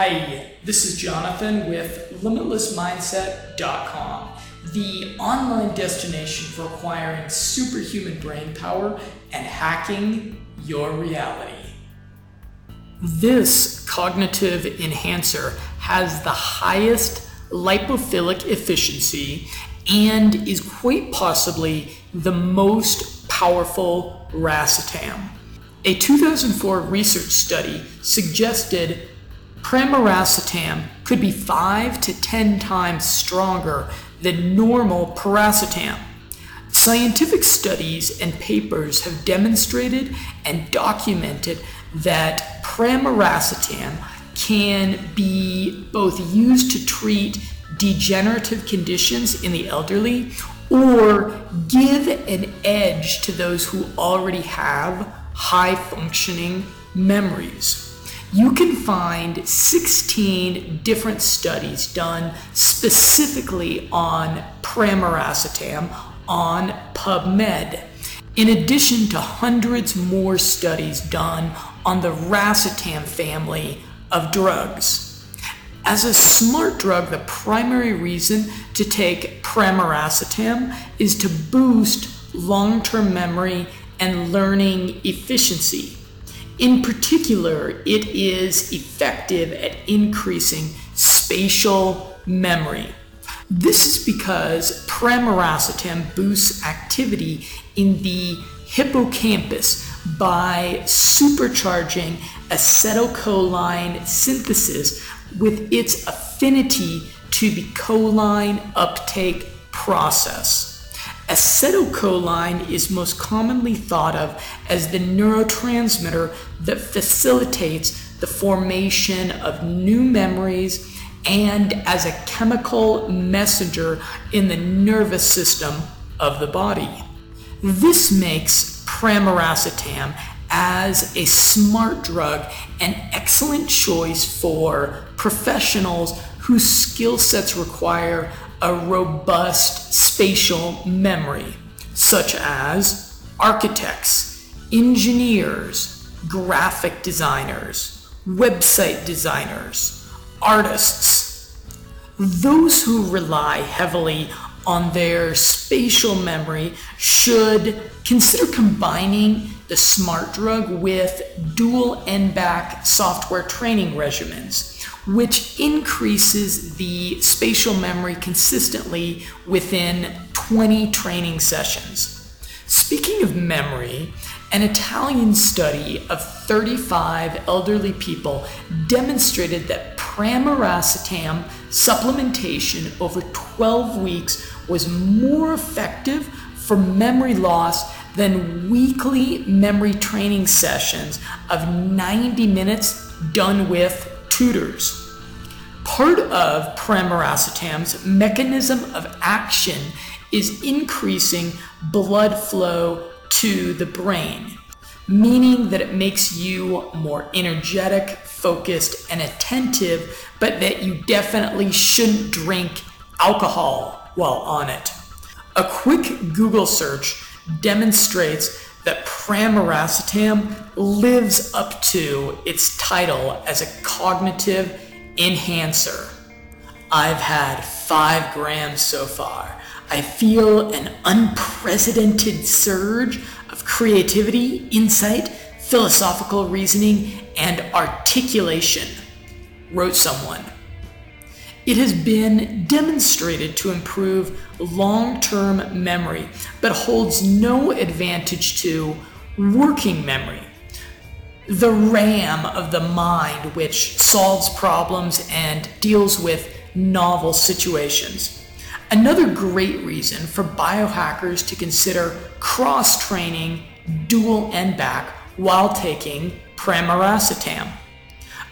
Hi, this is Jonathan with LimitlessMindset.com, the online destination for acquiring superhuman brain power and hacking your reality. This cognitive enhancer has the highest lipophilic efficiency and is quite possibly the most powerful racetam. A 2004 research study suggested Pramiracetam could be 5 to 10 times stronger than normal piracetam. Scientific studies and papers have demonstrated and documented that pramiracetam can be both used to treat degenerative conditions in the elderly or give an edge to those who already have high functioning memories. You can find 16 different studies done specifically on pramiracetam on PubMed, in addition to hundreds more studies done on the racetam family of drugs. As a smart drug, the primary reason to take pramiracetam is to boost long term memory and learning efficiency. In particular, it is effective at increasing spatial memory. This is because pramiracetam boosts activity in the hippocampus by supercharging acetylcholine synthesis with its affinity to the choline uptake process. Acetylcholine is most commonly thought of as the neurotransmitter that facilitates the formation of new memories and as a chemical messenger in the nervous system of the body. This makes pramiracetam as a smart drug an excellent choice for professionals whose skill sets require a robust spatial memory, such as architects, engineers, graphic designers, website designers, artists. Those who rely heavily on their spatial memory should consider combining the smart drug with dual N-back software training regimens which increases the spatial memory consistently within 20 training sessions. Speaking of memory, an Italian study of 35 elderly people demonstrated that pramiracetam supplementation over 12 weeks was more effective for memory loss than weekly memory training sessions of 90 minutes done with tutors. Part of pramiracetam's mechanism of action is increasing blood flow to the brain, meaning that it makes you more energetic, focused, and attentive, but that you definitely shouldn't drink alcohol while on it. A quick Google search demonstrates that pramiracetam lives up to its title as a cognitive enhancer. I've had five grams so far. I feel an unprecedented surge of creativity, insight, philosophical reasoning, and articulation, wrote someone. It has been demonstrated to improve long term memory, but holds no advantage to working memory, the RAM of the mind, which solves problems and deals with novel situations. Another great reason for biohackers to consider cross training dual N-back while taking pramiracetam.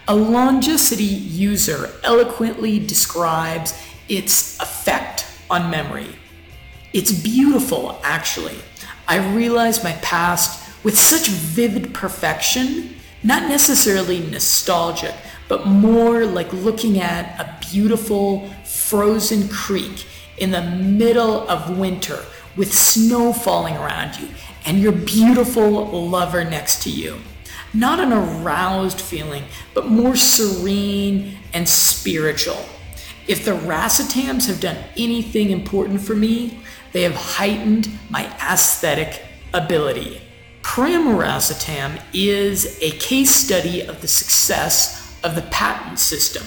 A Longecity user eloquently describes its effect on memory. It's beautiful, actually. I realize my past with such vivid perfection, not necessarily nostalgic, but more like looking at a beautiful frozen creek in the middle of winter with snow falling around you and your beautiful lover next to you. Not an aroused feeling, but more serene and spiritual. If the racetams have done anything important for me, they have heightened my aesthetic ability. Pramiracetam is a case study of the success of the patent system.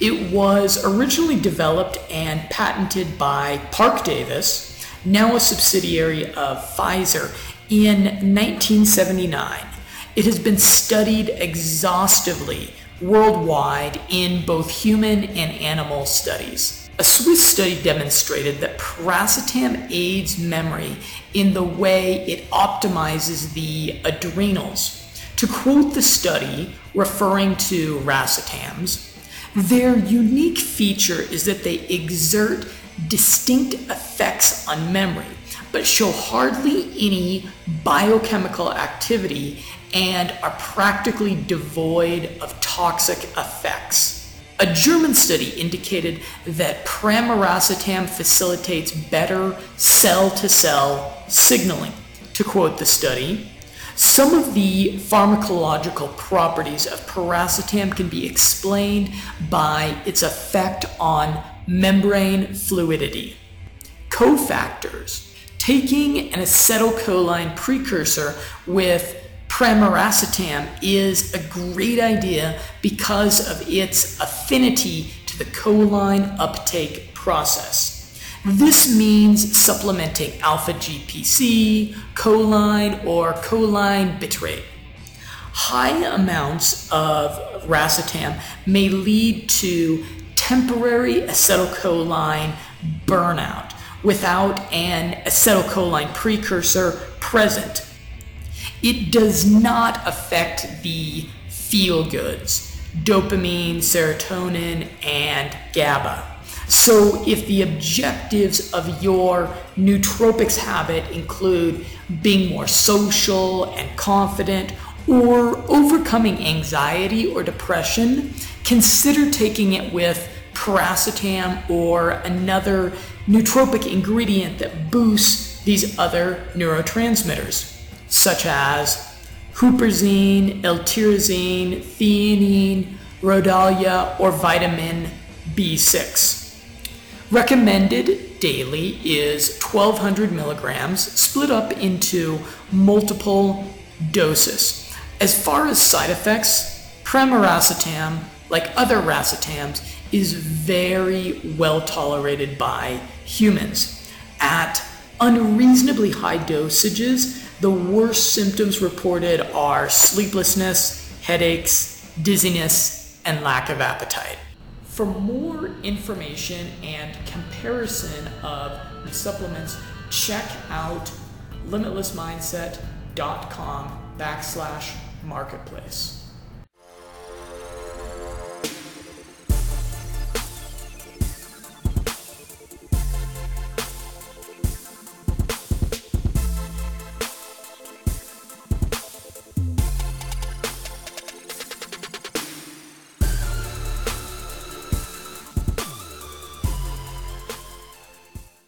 It was originally developed and patented by Parke-Davis, now a subsidiary of Pfizer, in 1979. It has been studied exhaustively worldwide in both human and animal studies. A Swiss study demonstrated that piracetam aids memory in the way it optimizes the adrenals. To quote the study, referring to racetams, their unique feature is that they exert distinct effects on memory, but show hardly any biochemical activity and are practically devoid of toxic effects. A German study indicated that pramiracetam facilitates better cell to cell signaling. To quote the study, some of the pharmacological properties of piracetam can be explained by its effect on membrane fluidity. Cofactors. Taking an acetylcholine precursor with pramiracetam is a great idea because of its affinity to the choline uptake process. This means supplementing alpha GPC, choline, or choline bitartrate. High amounts of racetam may lead to temporary acetylcholine burnout without an acetylcholine precursor present. It does not affect the feel goods, dopamine, serotonin, and GABA. So, if the objectives of your nootropics habit include being more social and confident, or overcoming anxiety or depression, consider taking it with piracetam or another nootropic ingredient that boosts these other neurotransmitters, such as huperzine, L-tyrosine, theanine, rhodiola, or vitamin B6. Recommended daily is 1200 milligrams split up into multiple doses. As far as side effects, pramiracetam, like other racetams, is very well tolerated by humans. At unreasonably high dosages, the worst symptoms reported are sleeplessness, headaches, dizziness, and lack of appetite. For more information and comparison of the supplements, check out limitlessmindset.com backslash marketplace.